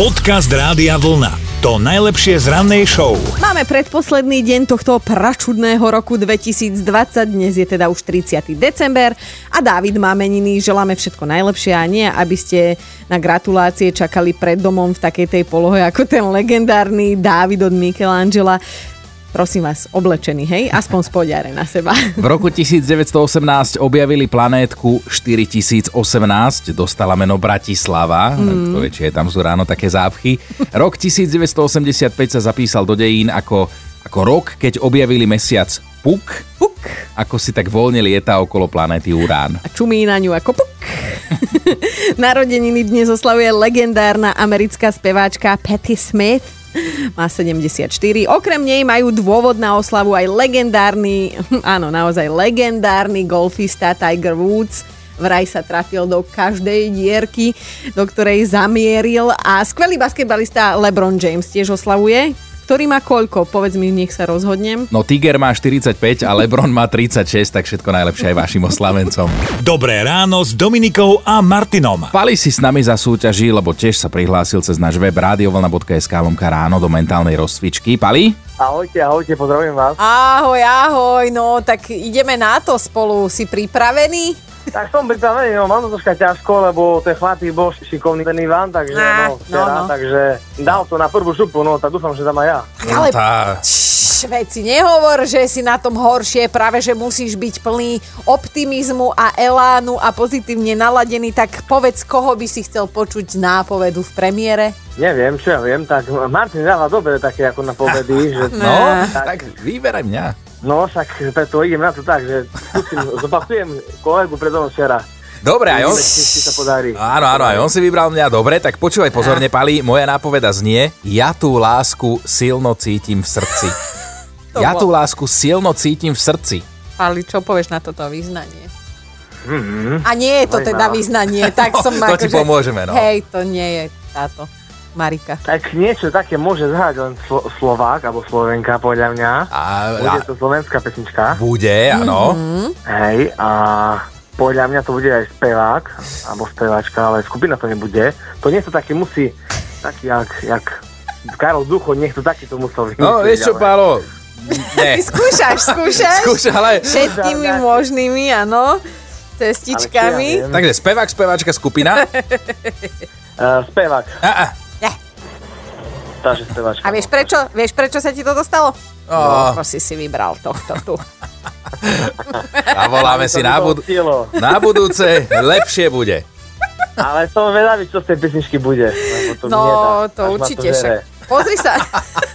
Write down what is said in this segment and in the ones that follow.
Podcast Rádia Vlna. To najlepšie z rannej show. Máme predposledný deň tohto pračudného roku 2020, dnes je teda už 30. december a Dávid má meniny, želáme všetko najlepšie a nie, aby ste na gratulácie čakali pred domom v takej tej polohe ako ten legendárny Dávid od Michelangela prosím vás, oblečený, hej? Aspoň spodňare na seba. V roku 1918 objavili planétku 4018, dostala meno Bratislava, mm. kto vie, či je tam sú ráno také zápchy. Rok 1985 sa zapísal do dejín ako, ako rok, keď objavili mesiac Puk, Puk. ako si tak voľne lieta okolo planéty Urán. A čumí na ňu ako Puk. Narodeniny dnes oslavuje legendárna americká speváčka Patti Smith má 74. Okrem nej majú dôvod na oslavu aj legendárny, áno, naozaj legendárny golfista Tiger Woods. Vraj sa trafil do každej dierky, do ktorej zamieril a skvelý basketbalista LeBron James tiež oslavuje ktorý má koľko? Povedz mi, nech sa rozhodnem. No Tiger má 45 a Lebron má 36, tak všetko najlepšie aj vašim oslavencom. Dobré ráno s Dominikou a Martinom. Pali si s nami za súťaží, lebo tiež sa prihlásil cez náš web radiovolna.sk lomka ráno do mentálnej rozcvičky. Pali? Ahojte, ahojte, pozdravujem vás. Ahoj, ahoj, no tak ideme na to spolu. Si pripravený? Tak som pripravený, no mám to troška ťažko, lebo ten chlapík bol šikovný ten Ivan, takže Á, no, včera, no, no. takže dal to na prvú šupu, no tak dúfam, že tam aj ja. Ale No tá... Veci, nehovor, že si na tom horšie, práve že musíš byť plný optimizmu a elánu a pozitívne naladený, tak povedz, koho by si chcel počuť nápovedu v premiére? Neviem, čo ja viem, tak Martin dáva dobre také ako na povedy, že No, tak, tak vyberaj mňa. no však preto idem na to tak, že skúsim, zopakujem kolegu predo včera. Dobre, aj on... Si sa podarí. Áno, áno, aj on si vybral mňa. Dobre, tak počúvaj pozorne, Pali. Moja nápoveda znie, ja tú lásku silno cítim v srdci. To Ja bol- tú lásku silno cítim v srdci. Ali, čo povieš na toto význanie? Mhm. A nie je to Oj, teda no. význanie, tak som To ti akože- pomôžeme, no. Hej, to nie je táto Marika. Tak niečo také môže zhrať len Slo- Slovák alebo Slovenka, podľa mňa. A, Bude a to slovenská pesnička. bude, áno. Hej, a podľa mňa to bude aj spevák, alebo speváčka, ale skupina to nebude. To nie to taký musí, taký jak, jak Karol Ducho, nech to taký to musel vymyslieť. No, vieš čo, ale- Pálo? Ty Ne. skúšaš, skúšaš? Skúša, ale... Všetkými možnými, áno, cestičkami. Ja? Takže spevák, speváčka, skupina. Uh, spevák, A, a. takže speváčka. A vieš prečo? Vieš prečo sa ti to dostalo? Oh. Lebo si si vybral tohto tu. A voláme si na, bud- na budúce, lepšie bude. Ale som vedavý, čo z tej pesničky bude. to No, nedá, to určite žere. však. Pozri sa,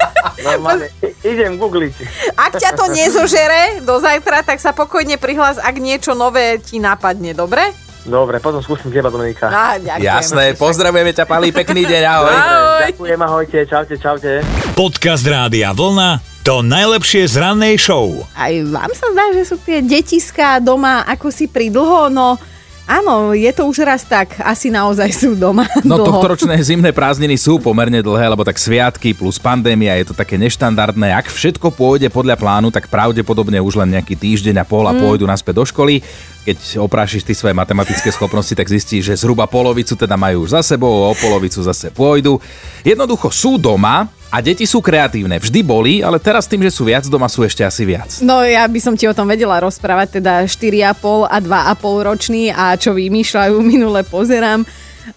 Normálne, idem googliť. ak ťa to nezožere do zajtra, tak sa pokojne prihlás, ak niečo nové ti napadne, dobre? Dobre, potom skúsim teba, Dominika. Á, ďakujem. Jasné, pozdravujeme ťa, Pali, pekný deň, ahoj. Ahoj. Ďakujem, ahojte, čaute, čaute. Podcast Rádia Vlna. To najlepšie z rannej show. Aj vám sa zdá, že sú tie detiská doma ako si pridlho, no áno, je to už raz tak, asi naozaj sú doma No dlho. tohtoročné zimné prázdniny sú pomerne dlhé, lebo tak sviatky plus pandémia je to také neštandardné. Ak všetko pôjde podľa plánu, tak pravdepodobne už len nejaký týždeň a pol a pôjdu naspäť do školy. Keď oprášiš ty svoje matematické schopnosti, tak zistíš, že zhruba polovicu teda majú už za sebou, o polovicu zase pôjdu. Jednoducho sú doma a deti sú kreatívne. Vždy boli, ale teraz tým, že sú viac doma, sú ešte asi viac. No ja by som ti o tom vedela rozprávať, teda 4,5 a 2,5 roční a čo vymýšľajú, minule pozerám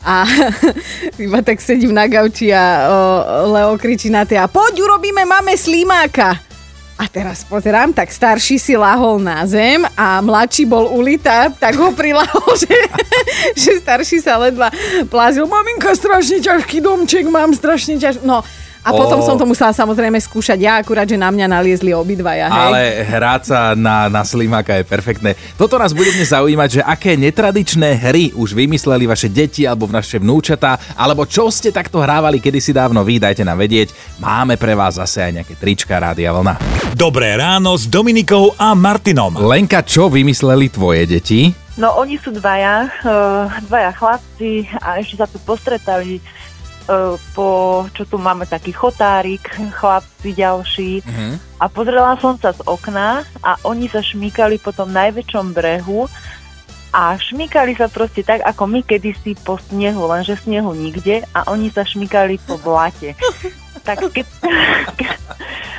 a iba tak sedím na gauči a o, Leo kričí na tie poď urobíme máme slimáka. A teraz pozerám, tak starší si lahol na zem a mladší bol ulita, tak ho prilahol, že, že starší sa ledva plázil. Maminka, strašne ťažký domček mám, strašne ťažký. No, a potom Ó. som to musela samozrejme skúšať ja, akurát, že na mňa naliezli obidvaja. Hej? Ale hrať sa na, na slimáka je perfektné. Toto nás bude dnes zaujímať, že aké netradičné hry už vymysleli vaše deti alebo naše vnúčatá, alebo čo ste takto hrávali kedysi dávno, vy dajte nám vedieť. Máme pre vás zase aj nejaké trička Rádia Vlna. Dobré ráno s Dominikou a Martinom. Lenka, čo vymysleli tvoje deti? No oni sú dvaja, uh, dvaja chlapci a ešte sa tu postretali po, čo tu máme, taký chotárik, chlapci ďalší. Mhm. A pozrela som sa z okna a oni sa šmýkali po tom najväčšom brehu a šmykali sa proste tak, ako my kedysi po snehu, lenže snehu nikde a oni sa šmykali po blate. Tak keď...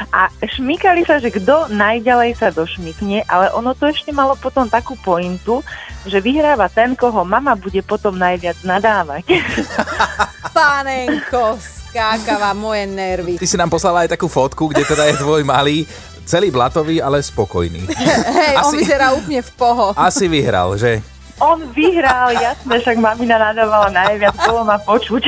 A šmykali sa, že kto najďalej sa došmykne, ale ono to ešte malo potom takú pointu, že vyhráva ten, koho mama bude potom najviac nadávať. Panenko, skákava moje nervy. Ty si nám poslala aj takú fotku, kde teda je tvoj malý celý blatový, ale spokojný. Hej, on Asi- vyzerá úplne v poho. Asi vyhral, že? On vyhral, jasné, však mamina nadávala najviac, bolo ma počuť.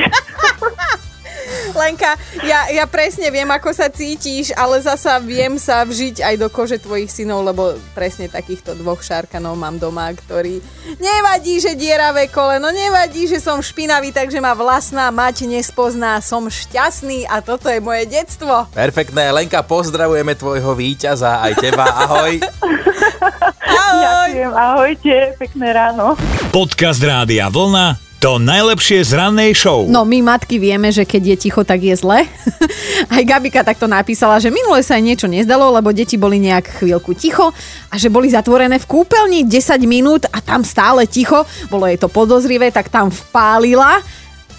Lenka, ja, ja presne viem, ako sa cítiš, ale zasa viem sa vžiť aj do kože tvojich synov, lebo presne takýchto dvoch šarkanov mám doma, ktorí nevadí, že dieravé koleno, nevadí, že som špinavý, takže ma vlastná mať nespozná, som šťastný a toto je moje detstvo. Perfektné. Lenka, pozdravujeme tvojho víťaza, aj teba. Ahoj. Ahoj! Ďakujem, ahojte, pekné ráno. Podcast Rádia Vlna to najlepšie z rannej show. No my matky vieme, že keď je ticho, tak je zle. Aj Gabika takto napísala, že minule sa jej niečo nezdalo, lebo deti boli nejak chvíľku ticho a že boli zatvorené v kúpeľni 10 minút a tam stále ticho. Bolo jej to podozrivé, tak tam vpálila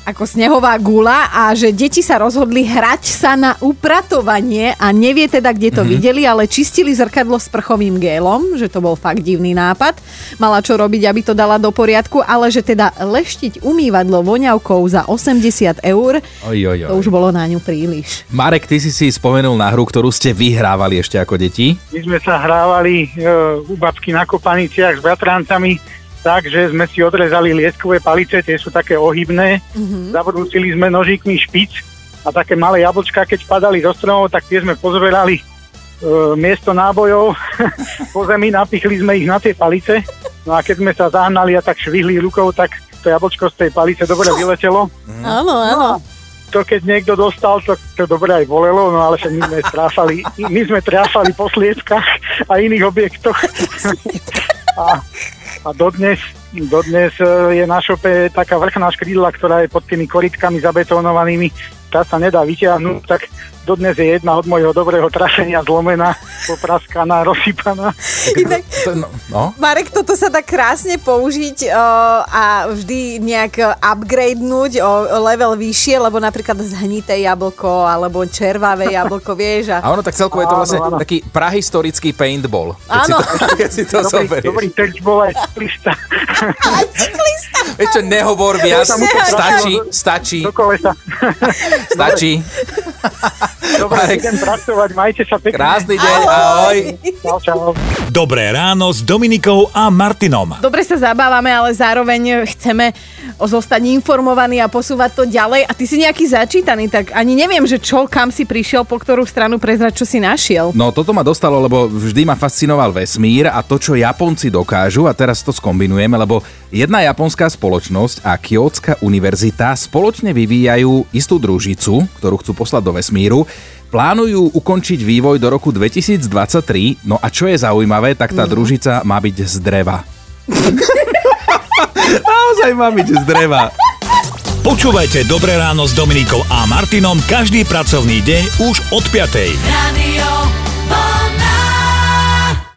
ako snehová gula a že deti sa rozhodli hrať sa na upratovanie a nevie teda, kde to mm-hmm. videli, ale čistili zrkadlo s prchovým gélom, že to bol fakt divný nápad. Mala čo robiť, aby to dala do poriadku, ale že teda leštiť umývadlo voňavkou za 80 eur, Oj, oj, to oj. už bolo na ňu príliš. Marek, ty si si spomenul na hru, ktorú ste vyhrávali ešte ako deti. My sme sa hrávali e, u babky na kopaniciach s bratrancami tak, že sme si odrezali lieskové palice, tie sú také ohybné, mm-hmm. zabrúcili sme nožíkmi špic a také malé jablčka, keď padali zo stromov, tak tie sme pozberali e, miesto nábojov po zemi, napichli sme ich na tie palice. No a keď sme sa zahnali a tak švihli rukou, tak to jablčko z tej palice dobre vyletelo. Áno, áno. To keď niekto dostal, to, to dobre aj bolelo, no ale my sme tráfali, my sme tráfali po slieckach a iných objektoch. A, a dodnes, dodnes e, je na šope taká vrchná škrídla, ktorá je pod tými koritkami zabetonovanými. Tá sa nedá vyťahnuť, tak dodnes je jedna od môjho dobrého trafenia zlomená, popraskaná, rozsypaná. Inak, no, no. Marek, toto sa dá krásne použiť o, a vždy nejak upgradenúť o, level vyššie, lebo napríklad zhnité jablko alebo červavé jablko, vieš. A... A ono tak celkovo je to Áno, vlastne áno. taký prahistorický paintball. Keď si Áno. to, keď si to Dobrý, zoberieš. dobrý terč bol aj cyklista. Cyklista! Vieš čo, nehovor viac, stačí, stačí, Do kolesa. stačí. Dobre, Marek. idem pracovať, majte sa pekne. Krásny deň, ahoj. Čau, čau. Dobré ráno s Dominikou a Martinom. Dobre sa zabávame, ale zároveň chceme zostať informovaní a posúvať to ďalej. A ty si nejaký začítaný, tak ani neviem, že čo, kam si prišiel, po ktorú stranu prezrať, čo si našiel. No toto ma dostalo, lebo vždy ma fascinoval vesmír a to, čo Japonci dokážu, a teraz to skombinujeme, lebo jedna japonská spoločnosť a Kyotská univerzita spoločne vyvíjajú istú družicu, ktorú chcú poslať do vesmíru. Plánujú ukončiť vývoj do roku 2023, no a čo je zaujímavé, tak tá družica má byť z dreva. Naozaj má byť z dreva. Počúvajte Dobré ráno s Dominikou a Martinom každý pracovný deň už od 5. Radio